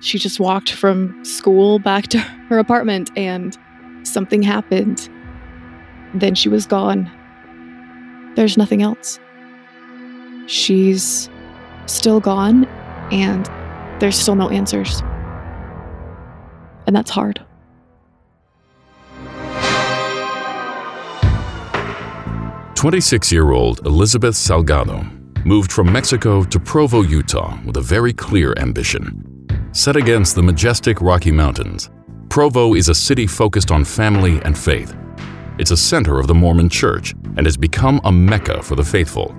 She just walked from school back to her apartment and something happened. Then she was gone. There's nothing else. She's still gone and there's still no answers. And that's hard. Twenty-six-year-old Elizabeth Salgado moved from Mexico to Provo, Utah with a very clear ambition. Set against the majestic Rocky Mountains, Provo is a city focused on family and faith. It's a center of the Mormon Church and has become a mecca for the faithful.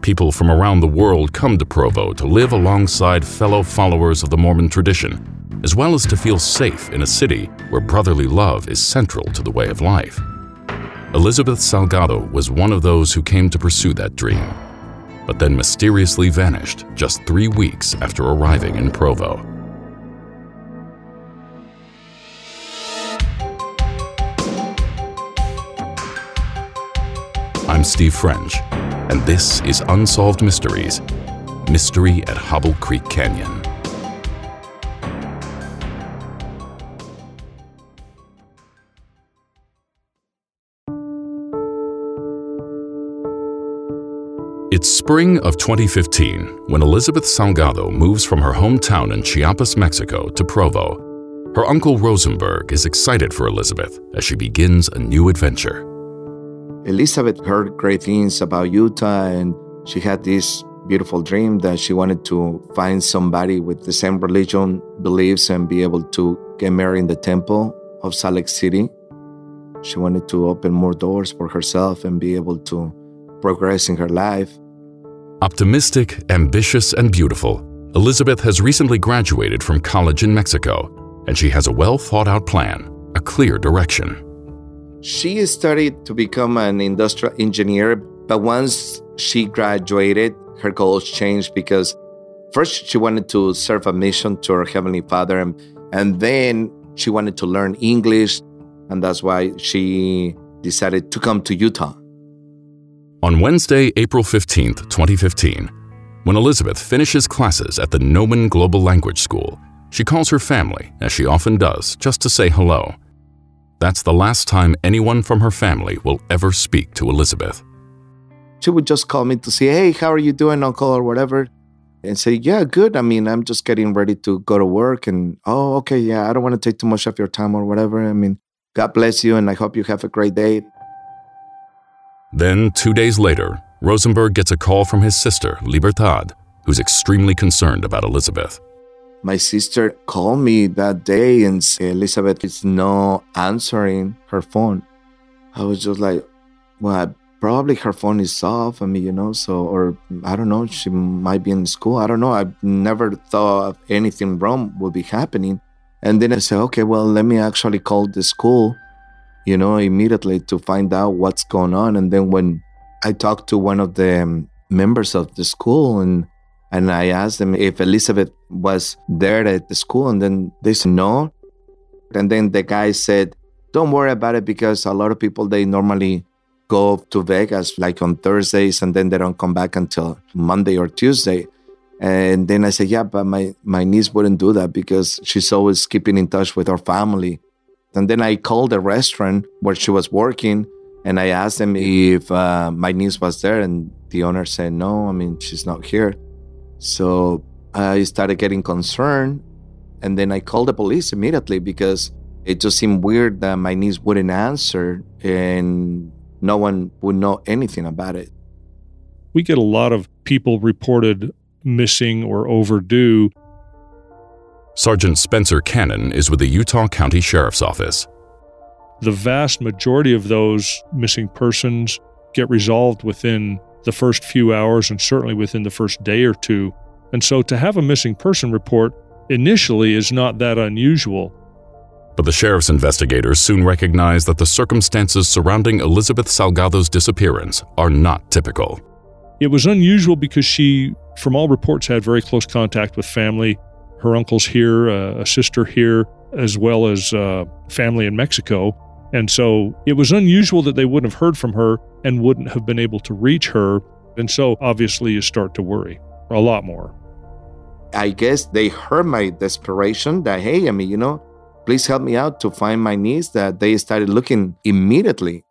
People from around the world come to Provo to live alongside fellow followers of the Mormon tradition, as well as to feel safe in a city where brotherly love is central to the way of life. Elizabeth Salgado was one of those who came to pursue that dream, but then mysteriously vanished just three weeks after arriving in Provo. I'm Steve French, and this is Unsolved Mysteries Mystery at Hobble Creek Canyon. It's spring of 2015 when Elizabeth Salgado moves from her hometown in Chiapas, Mexico to Provo. Her uncle Rosenberg is excited for Elizabeth as she begins a new adventure. Elizabeth heard great things about Utah, and she had this beautiful dream that she wanted to find somebody with the same religion beliefs and be able to get married in the temple of Salt Lake City. She wanted to open more doors for herself and be able to progress in her life. Optimistic, ambitious, and beautiful, Elizabeth has recently graduated from college in Mexico, and she has a well thought out plan, a clear direction. She studied to become an industrial engineer, but once she graduated, her goals changed because first she wanted to serve a mission to her Heavenly Father, and, and then she wanted to learn English, and that's why she decided to come to Utah. On Wednesday, April 15th, 2015, when Elizabeth finishes classes at the Nomen Global Language School, she calls her family, as she often does, just to say hello. That's the last time anyone from her family will ever speak to Elizabeth. She would just call me to say, Hey, how are you doing, Uncle, or whatever? And say, Yeah, good. I mean, I'm just getting ready to go to work. And, oh, okay, yeah, I don't want to take too much of your time or whatever. I mean, God bless you, and I hope you have a great day. Then, two days later, Rosenberg gets a call from his sister, Libertad, who's extremely concerned about Elizabeth. My sister called me that day and said, Elizabeth is not answering her phone. I was just like, well, probably her phone is off. I mean, you know, so, or I don't know, she might be in school. I don't know. I never thought anything wrong would be happening. And then I said, okay, well, let me actually call the school you know, immediately to find out what's going on. And then when I talked to one of the members of the school and and I asked them if Elizabeth was there at the school, and then they said no. And then the guy said, "Don't worry about it because a lot of people they normally go to Vegas like on Thursdays, and then they don't come back until Monday or Tuesday." And then I said, "Yeah, but my my niece wouldn't do that because she's always keeping in touch with her family." And then I called the restaurant where she was working and I asked them if uh, my niece was there. And the owner said, no, I mean, she's not here. So I started getting concerned. And then I called the police immediately because it just seemed weird that my niece wouldn't answer and no one would know anything about it. We get a lot of people reported missing or overdue Sergeant Spencer Cannon is with the Utah County Sheriff's Office. The vast majority of those missing persons get resolved within the first few hours and certainly within the first day or two. And so to have a missing person report initially is not that unusual. But the sheriff's investigators soon recognized that the circumstances surrounding Elizabeth Salgado's disappearance are not typical. It was unusual because she, from all reports, had very close contact with family. Her uncle's here, uh, a sister here, as well as uh, family in Mexico. And so it was unusual that they wouldn't have heard from her and wouldn't have been able to reach her. And so obviously you start to worry a lot more. I guess they heard my desperation that, hey, I mean, you know, please help me out to find my niece, that they started looking immediately.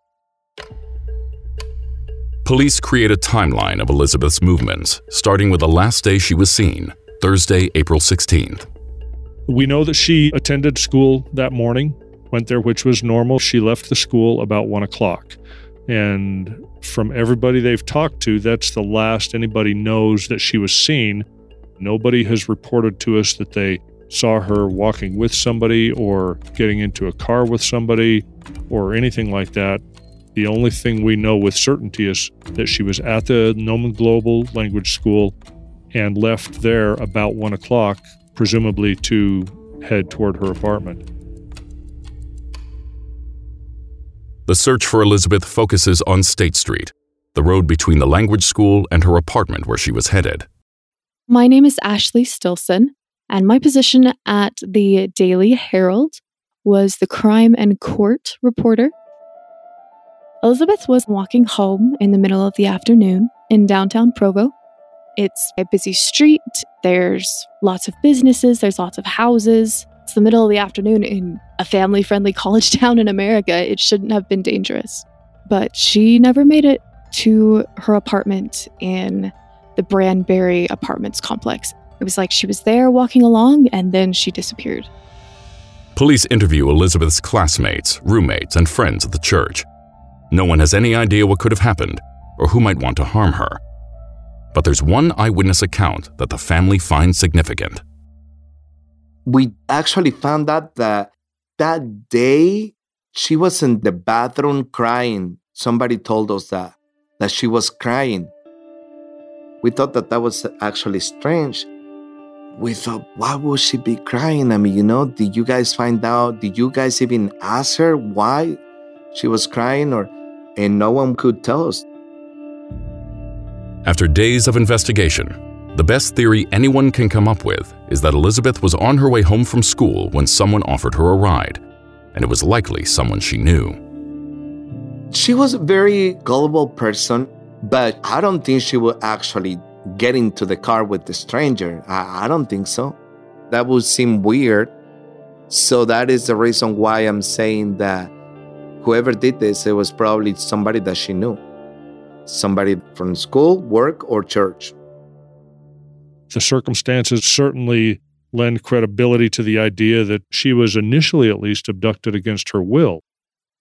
Police create a timeline of Elizabeth's movements, starting with the last day she was seen, Thursday, April 16th. We know that she attended school that morning, went there, which was normal. She left the school about one o'clock. And from everybody they've talked to, that's the last anybody knows that she was seen. Nobody has reported to us that they saw her walking with somebody or getting into a car with somebody or anything like that. The only thing we know with certainty is that she was at the Nomen Global Language School and left there about one o'clock, presumably to head toward her apartment. The search for Elizabeth focuses on State Street, the road between the language school and her apartment where she was headed. My name is Ashley Stilson and my position at the Daily Herald was the crime and court reporter. Elizabeth was walking home in the middle of the afternoon in downtown Provo. It's a busy street, there's lots of businesses, there's lots of houses. The middle of the afternoon in a family friendly college town in America. It shouldn't have been dangerous. But she never made it to her apartment in the Branbury Apartments complex. It was like she was there walking along and then she disappeared. Police interview Elizabeth's classmates, roommates, and friends at the church. No one has any idea what could have happened or who might want to harm her. But there's one eyewitness account that the family finds significant. We actually found out that that day she was in the bathroom crying. Somebody told us that that she was crying. We thought that that was actually strange we thought, why would she be crying? I mean, you know, did you guys find out? Did you guys even ask her why she was crying? Or, and no one could tell us. After days of investigation, the best theory anyone can come up with is that Elizabeth was on her way home from school when someone offered her a ride, and it was likely someone she knew. She was a very gullible person, but I don't think she would actually get into the car with the stranger. I, I don't think so. That would seem weird. So that is the reason why I'm saying that whoever did this, it was probably somebody that she knew. Somebody from school, work, or church. The circumstances certainly lend credibility to the idea that she was initially, at least, abducted against her will.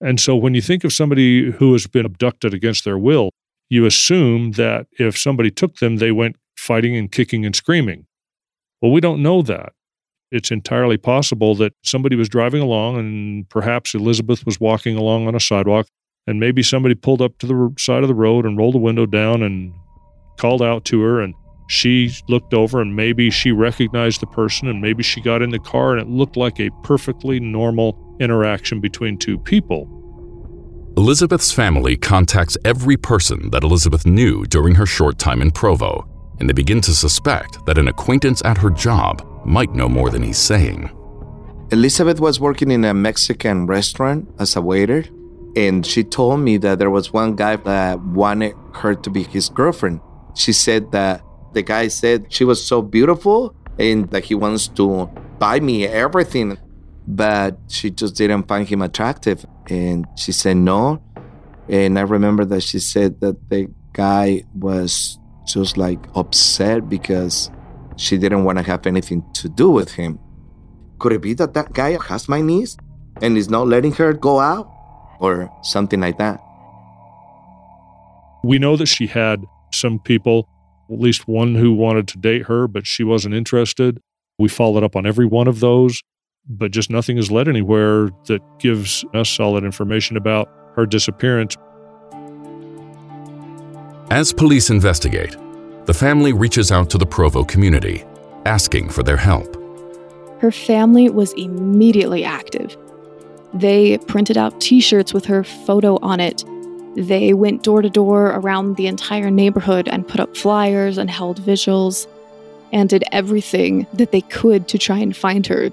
And so when you think of somebody who has been abducted against their will, you assume that if somebody took them, they went fighting and kicking and screaming. Well, we don't know that. It's entirely possible that somebody was driving along and perhaps Elizabeth was walking along on a sidewalk and maybe somebody pulled up to the side of the road and rolled the window down and called out to her and she looked over and maybe she recognized the person and maybe she got in the car and it looked like a perfectly normal interaction between two people. Elizabeth's family contacts every person that Elizabeth knew during her short time in Provo, and they begin to suspect that an acquaintance at her job might know more than he's saying. Elizabeth was working in a Mexican restaurant as a waiter, and she told me that there was one guy that wanted her to be his girlfriend. She said that the guy said she was so beautiful and that he wants to buy me everything but she just didn't find him attractive. And she said no. And I remember that she said that the guy was just like upset because she didn't want to have anything to do with him. Could it be that that guy has my niece and is not letting her go out or something like that? We know that she had some people, at least one who wanted to date her, but she wasn't interested. We followed up on every one of those but just nothing has led anywhere that gives us solid information about her disappearance. As police investigate, the family reaches out to the Provo community, asking for their help. Her family was immediately active. They printed out t shirts with her photo on it. They went door to door around the entire neighborhood and put up flyers and held vigils and did everything that they could to try and find her.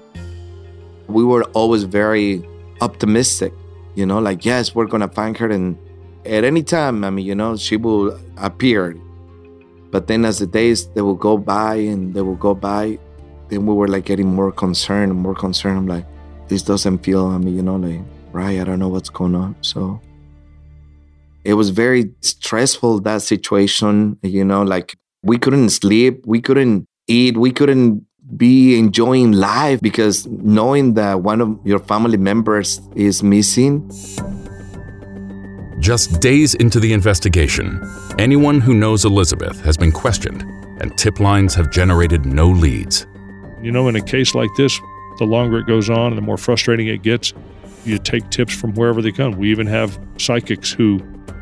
We were always very optimistic, you know, like, yes, we're going to find her. And at any time, I mean, you know, she will appear. But then as the days they will go by and they will go by, then we were like getting more concerned and more concerned. I'm like, this doesn't feel, I mean, you know, like, right, I don't know what's going on. So it was very stressful, that situation, you know, like we couldn't sleep, we couldn't eat, we couldn't be enjoying life because knowing that one of your family members is missing. Just days into the investigation, anyone who knows Elizabeth has been questioned, and tip lines have generated no leads. You know, in a case like this, the longer it goes on and the more frustrating it gets, you take tips from wherever they come. We even have psychics who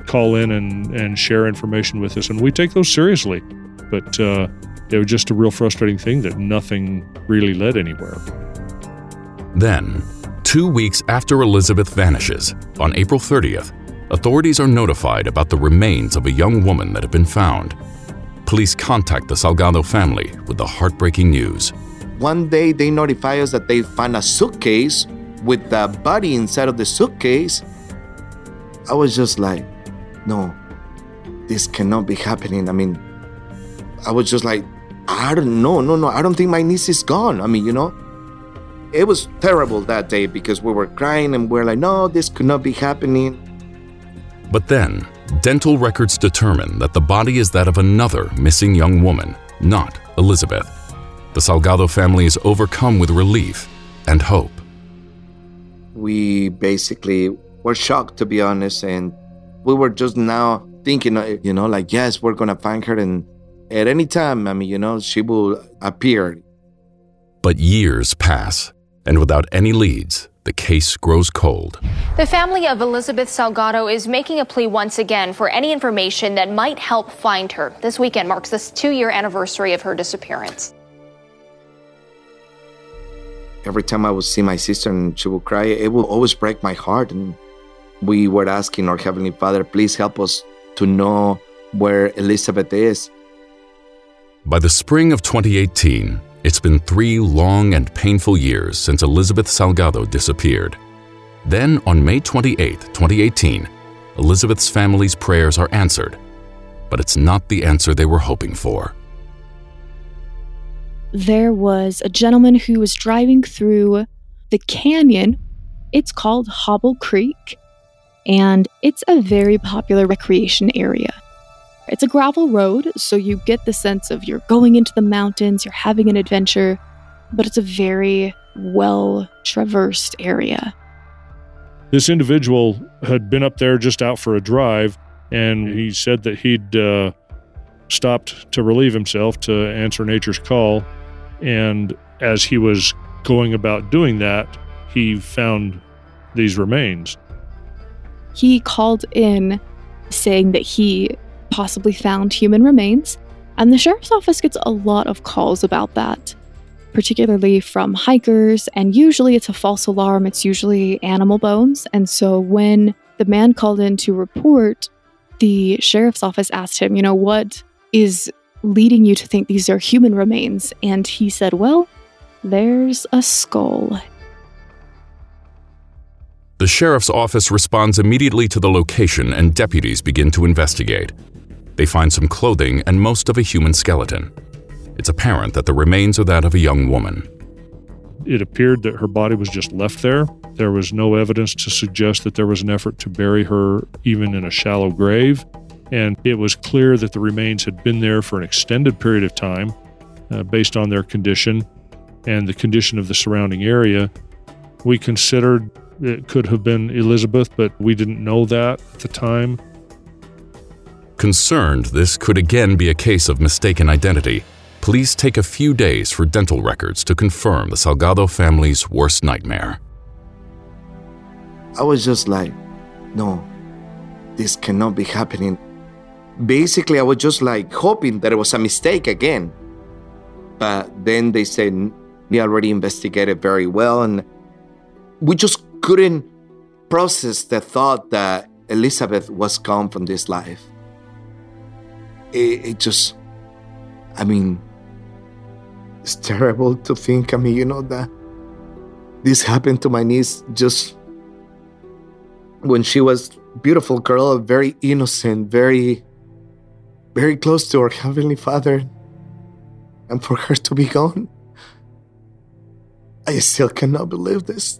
call in and, and share information with us, and we take those seriously. But uh, it was just a real frustrating thing that nothing really led anywhere. Then, two weeks after Elizabeth vanishes, on April 30th, authorities are notified about the remains of a young woman that have been found. Police contact the Salgado family with the heartbreaking news. One day they notify us that they found a suitcase with the body inside of the suitcase. I was just like, no, this cannot be happening. I mean, I was just like, I don't know, no, no, I don't think my niece is gone. I mean, you know, it was terrible that day because we were crying and we are like, no, this could not be happening. But then, dental records determine that the body is that of another missing young woman, not Elizabeth. The Salgado family is overcome with relief and hope. We basically were shocked, to be honest, and we were just now thinking, uh, you know, like, yes, we're going to find her and at any time, I mean, you know, she will appear. But years pass, and without any leads, the case grows cold. The family of Elizabeth Salgado is making a plea once again for any information that might help find her. This weekend marks the two year anniversary of her disappearance. Every time I would see my sister and she would cry, it would always break my heart. And we were asking our Heavenly Father, please help us to know where Elizabeth is. By the spring of 2018, it's been three long and painful years since Elizabeth Salgado disappeared. Then, on May 28, 2018, Elizabeth's family's prayers are answered, but it's not the answer they were hoping for. There was a gentleman who was driving through the canyon. It's called Hobble Creek, and it's a very popular recreation area. It's a gravel road, so you get the sense of you're going into the mountains, you're having an adventure, but it's a very well traversed area. This individual had been up there just out for a drive, and he said that he'd uh, stopped to relieve himself to answer nature's call. And as he was going about doing that, he found these remains. He called in saying that he possibly found human remains, and the sheriff's office gets a lot of calls about that, particularly from hikers, and usually it's a false alarm, it's usually animal bones. And so when the man called in to report, the sheriff's office asked him, you know, what is leading you to think these are human remains? And he said, well, there's a skull. The sheriff's office responds immediately to the location and deputies begin to investigate. They find some clothing and most of a human skeleton. It's apparent that the remains are that of a young woman. It appeared that her body was just left there. There was no evidence to suggest that there was an effort to bury her even in a shallow grave. And it was clear that the remains had been there for an extended period of time uh, based on their condition and the condition of the surrounding area. We considered it could have been Elizabeth, but we didn't know that at the time. Concerned this could again be a case of mistaken identity, police take a few days for dental records to confirm the Salgado family's worst nightmare. I was just like, no, this cannot be happening. basically, I was just like hoping that it was a mistake again. But then they said we already investigated very well, and we just couldn't process the thought that Elizabeth was gone from this life. It, it just, I mean, it's terrible to think. I mean, you know, that this happened to my niece just when she was beautiful girl, very innocent, very, very close to her heavenly father, and for her to be gone, I still cannot believe this.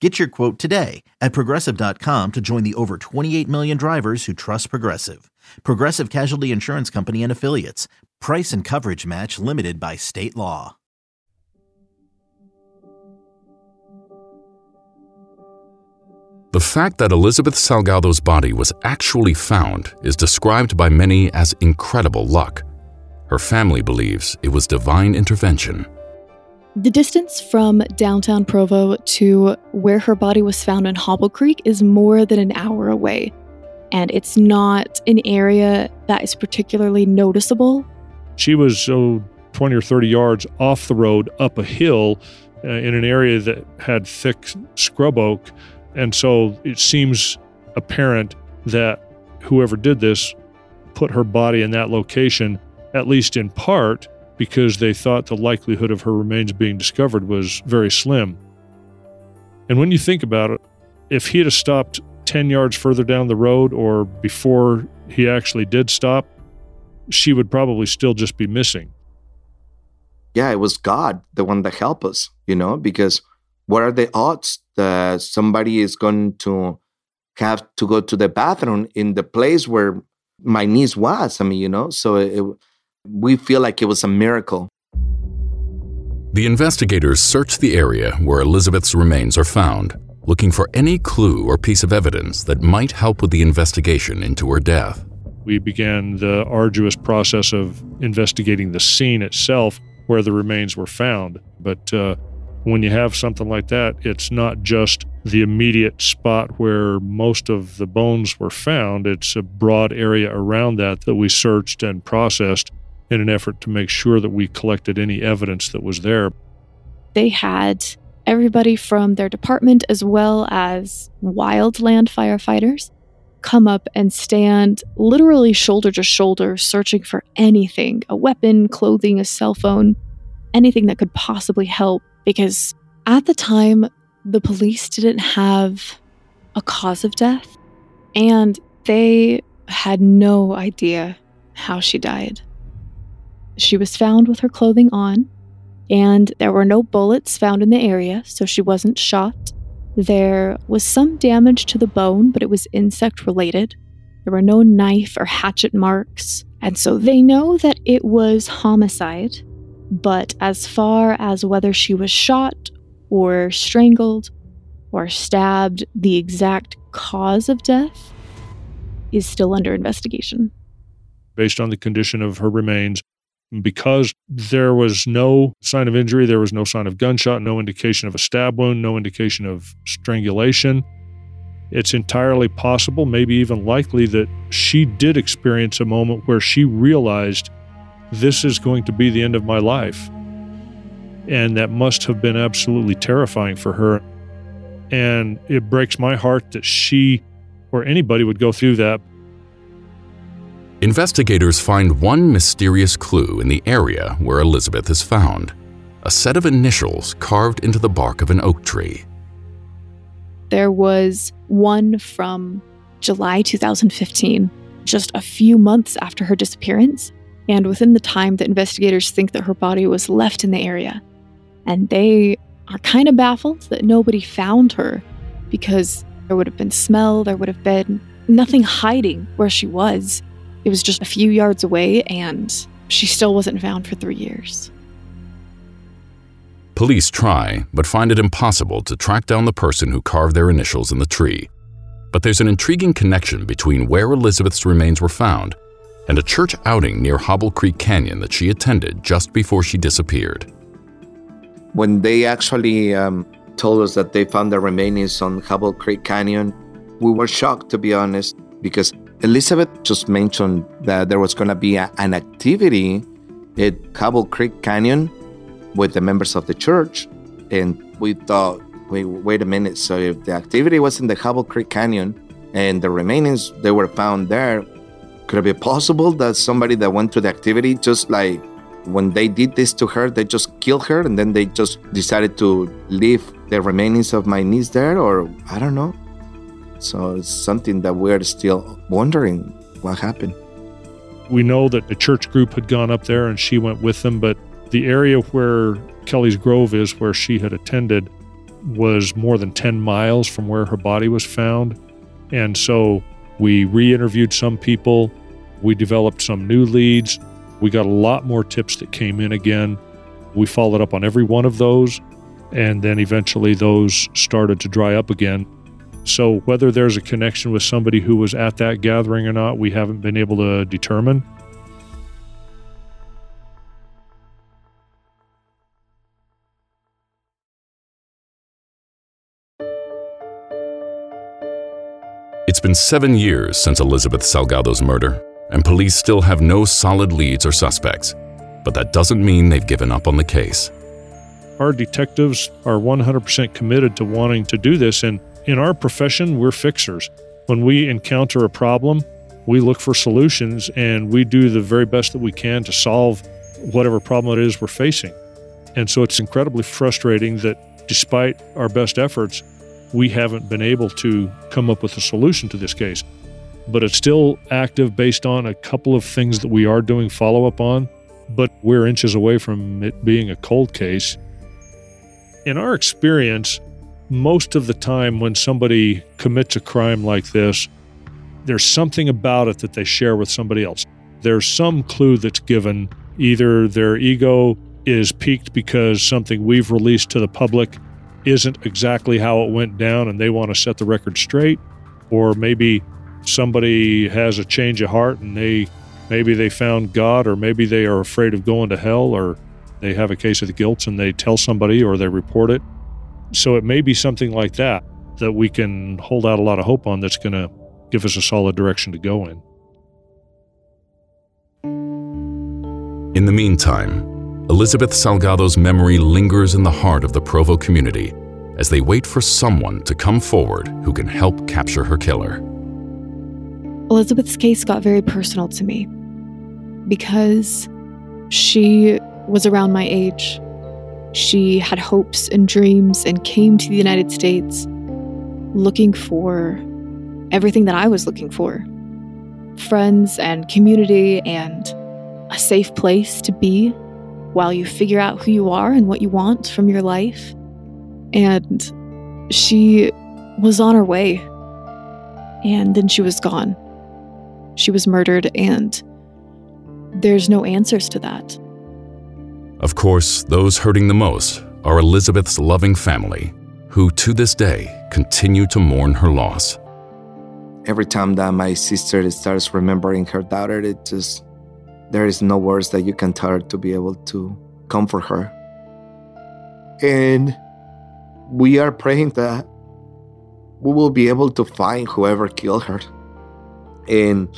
Get your quote today at progressive.com to join the over 28 million drivers who trust Progressive. Progressive Casualty Insurance Company and Affiliates. Price and coverage match limited by state law. The fact that Elizabeth Salgado's body was actually found is described by many as incredible luck. Her family believes it was divine intervention. The distance from downtown Provo to where her body was found in Hobble Creek is more than an hour away, and it's not an area that is particularly noticeable. She was so 20 or 30 yards off the road up a hill uh, in an area that had thick scrub oak. And so it seems apparent that whoever did this put her body in that location, at least in part because they thought the likelihood of her remains being discovered was very slim. And when you think about it, if he had stopped 10 yards further down the road or before he actually did stop, she would probably still just be missing. Yeah, it was God, the one that helped us, you know, because what are the odds that somebody is going to have to go to the bathroom in the place where my niece was? I mean, you know, so it, we feel like it was a miracle. The investigators search the area where Elizabeth's remains are found, looking for any clue or piece of evidence that might help with the investigation into her death. We began the arduous process of investigating the scene itself where the remains were found. But uh, when you have something like that, it's not just the immediate spot where most of the bones were found, it's a broad area around that that we searched and processed in an effort to make sure that we collected any evidence that was there. They had everybody from their department as well as wildland firefighters come up and stand literally shoulder to shoulder searching for anything a weapon, clothing, a cell phone, anything that could possibly help. Because at the time, the police didn't have a cause of death and they had no idea how she died. She was found with her clothing on, and there were no bullets found in the area, so she wasn't shot. There was some damage to the bone, but it was insect related. There were no knife or hatchet marks, and so they know that it was homicide. But as far as whether she was shot or strangled or stabbed, the exact cause of death is still under investigation. Based on the condition of her remains, because there was no sign of injury, there was no sign of gunshot, no indication of a stab wound, no indication of strangulation. It's entirely possible, maybe even likely, that she did experience a moment where she realized this is going to be the end of my life. And that must have been absolutely terrifying for her. And it breaks my heart that she or anybody would go through that. Investigators find one mysterious clue in the area where Elizabeth is found a set of initials carved into the bark of an oak tree. There was one from July 2015, just a few months after her disappearance, and within the time that investigators think that her body was left in the area. And they are kind of baffled that nobody found her because there would have been smell, there would have been nothing hiding where she was It was just a few yards away, and she still wasn't found for three years. Police try, but find it impossible to track down the person who carved their initials in the tree. But there's an intriguing connection between where Elizabeth's remains were found and a church outing near Hobble Creek Canyon that she attended just before she disappeared. When they actually um, told us that they found the remains on Hobble Creek Canyon, we were shocked, to be honest, because Elizabeth just mentioned that there was going to be a, an activity at Hobble Creek Canyon with the members of the church. And we thought, wait, wait a minute. So if the activity was in the Hobble Creek Canyon and the remains they were found there, could it be possible that somebody that went to the activity just like when they did this to her, they just killed her and then they just decided to leave the remains of my niece there? Or I don't know. So it's something that we're still wondering what happened. We know that the church group had gone up there and she went with them, but the area where Kelly's Grove is, where she had attended, was more than 10 miles from where her body was found. And so we re interviewed some people, we developed some new leads, we got a lot more tips that came in again. We followed up on every one of those, and then eventually those started to dry up again. So, whether there's a connection with somebody who was at that gathering or not, we haven't been able to determine. It's been seven years since Elizabeth Salgado's murder, and police still have no solid leads or suspects. But that doesn't mean they've given up on the case. Our detectives are 100% committed to wanting to do this, and in our profession, we're fixers. When we encounter a problem, we look for solutions and we do the very best that we can to solve whatever problem it is we're facing. And so it's incredibly frustrating that despite our best efforts, we haven't been able to come up with a solution to this case. But it's still active based on a couple of things that we are doing follow up on, but we're inches away from it being a cold case. In our experience, most of the time when somebody commits a crime like this, there's something about it that they share with somebody else. There's some clue that's given. Either their ego is piqued because something we've released to the public isn't exactly how it went down and they want to set the record straight, or maybe somebody has a change of heart and they maybe they found God, or maybe they are afraid of going to hell, or they have a case of the guilt and they tell somebody or they report it. So it may be something like that that we can hold out a lot of hope on that's going to give us a solid direction to go in. In the meantime, Elizabeth Salgado's memory lingers in the heart of the Provo community as they wait for someone to come forward who can help capture her killer. Elizabeth's case got very personal to me because she was around my age. She had hopes and dreams and came to the United States looking for everything that I was looking for friends and community and a safe place to be while you figure out who you are and what you want from your life. And she was on her way. And then she was gone. She was murdered, and there's no answers to that. Of course, those hurting the most are Elizabeth's loving family, who to this day continue to mourn her loss. Every time that my sister starts remembering her daughter, it just there is no words that you can tell her to be able to comfort her. And we are praying that we will be able to find whoever killed her. And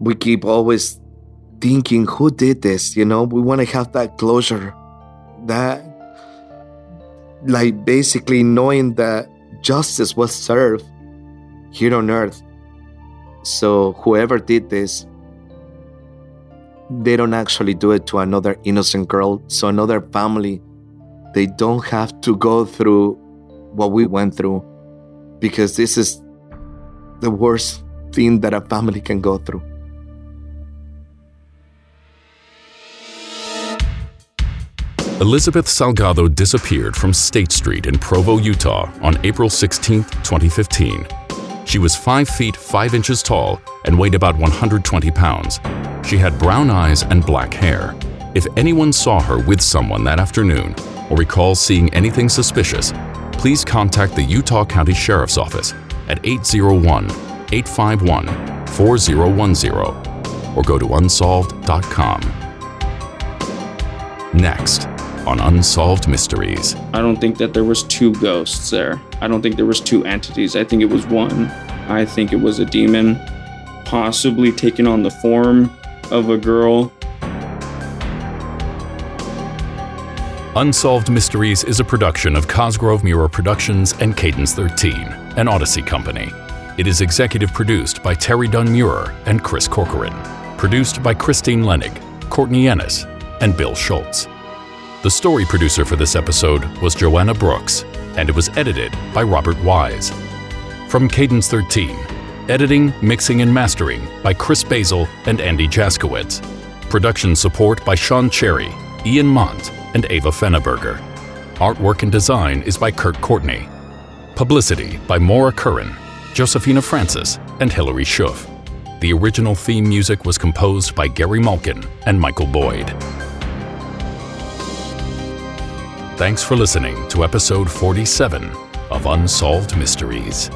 we keep always thinking, who did this? You know, we want to have that closure. That, like, basically knowing that justice was served here on earth. So, whoever did this, they don't actually do it to another innocent girl. So, another family, they don't have to go through what we went through because this is the worst thing that a family can go through. Elizabeth Salgado disappeared from State Street in Provo, Utah on April 16, 2015. She was 5 feet 5 inches tall and weighed about 120 pounds. She had brown eyes and black hair. If anyone saw her with someone that afternoon or recalls seeing anything suspicious, please contact the Utah County Sheriff's Office at 801 851 4010 or go to unsolved.com. Next on Unsolved Mysteries. I don't think that there was two ghosts there. I don't think there was two entities. I think it was one. I think it was a demon possibly taking on the form of a girl. Unsolved Mysteries is a production of Cosgrove Meurer Productions and Cadence 13, an Odyssey company. It is executive produced by Terry Dunn Meurer and Chris Corcoran. Produced by Christine Lenig, Courtney Ennis, and Bill Schultz. The story producer for this episode was Joanna Brooks, and it was edited by Robert Wise. From Cadence 13, editing, mixing, and mastering by Chris Basil and Andy Jaskowitz. Production support by Sean Cherry, Ian Mont, and Ava Fenneberger. Artwork and design is by Kurt Courtney. Publicity by Maura Curran, Josephina Francis, and Hilary Schuff. The original theme music was composed by Gary Malkin and Michael Boyd. Thanks for listening to episode 47 of Unsolved Mysteries.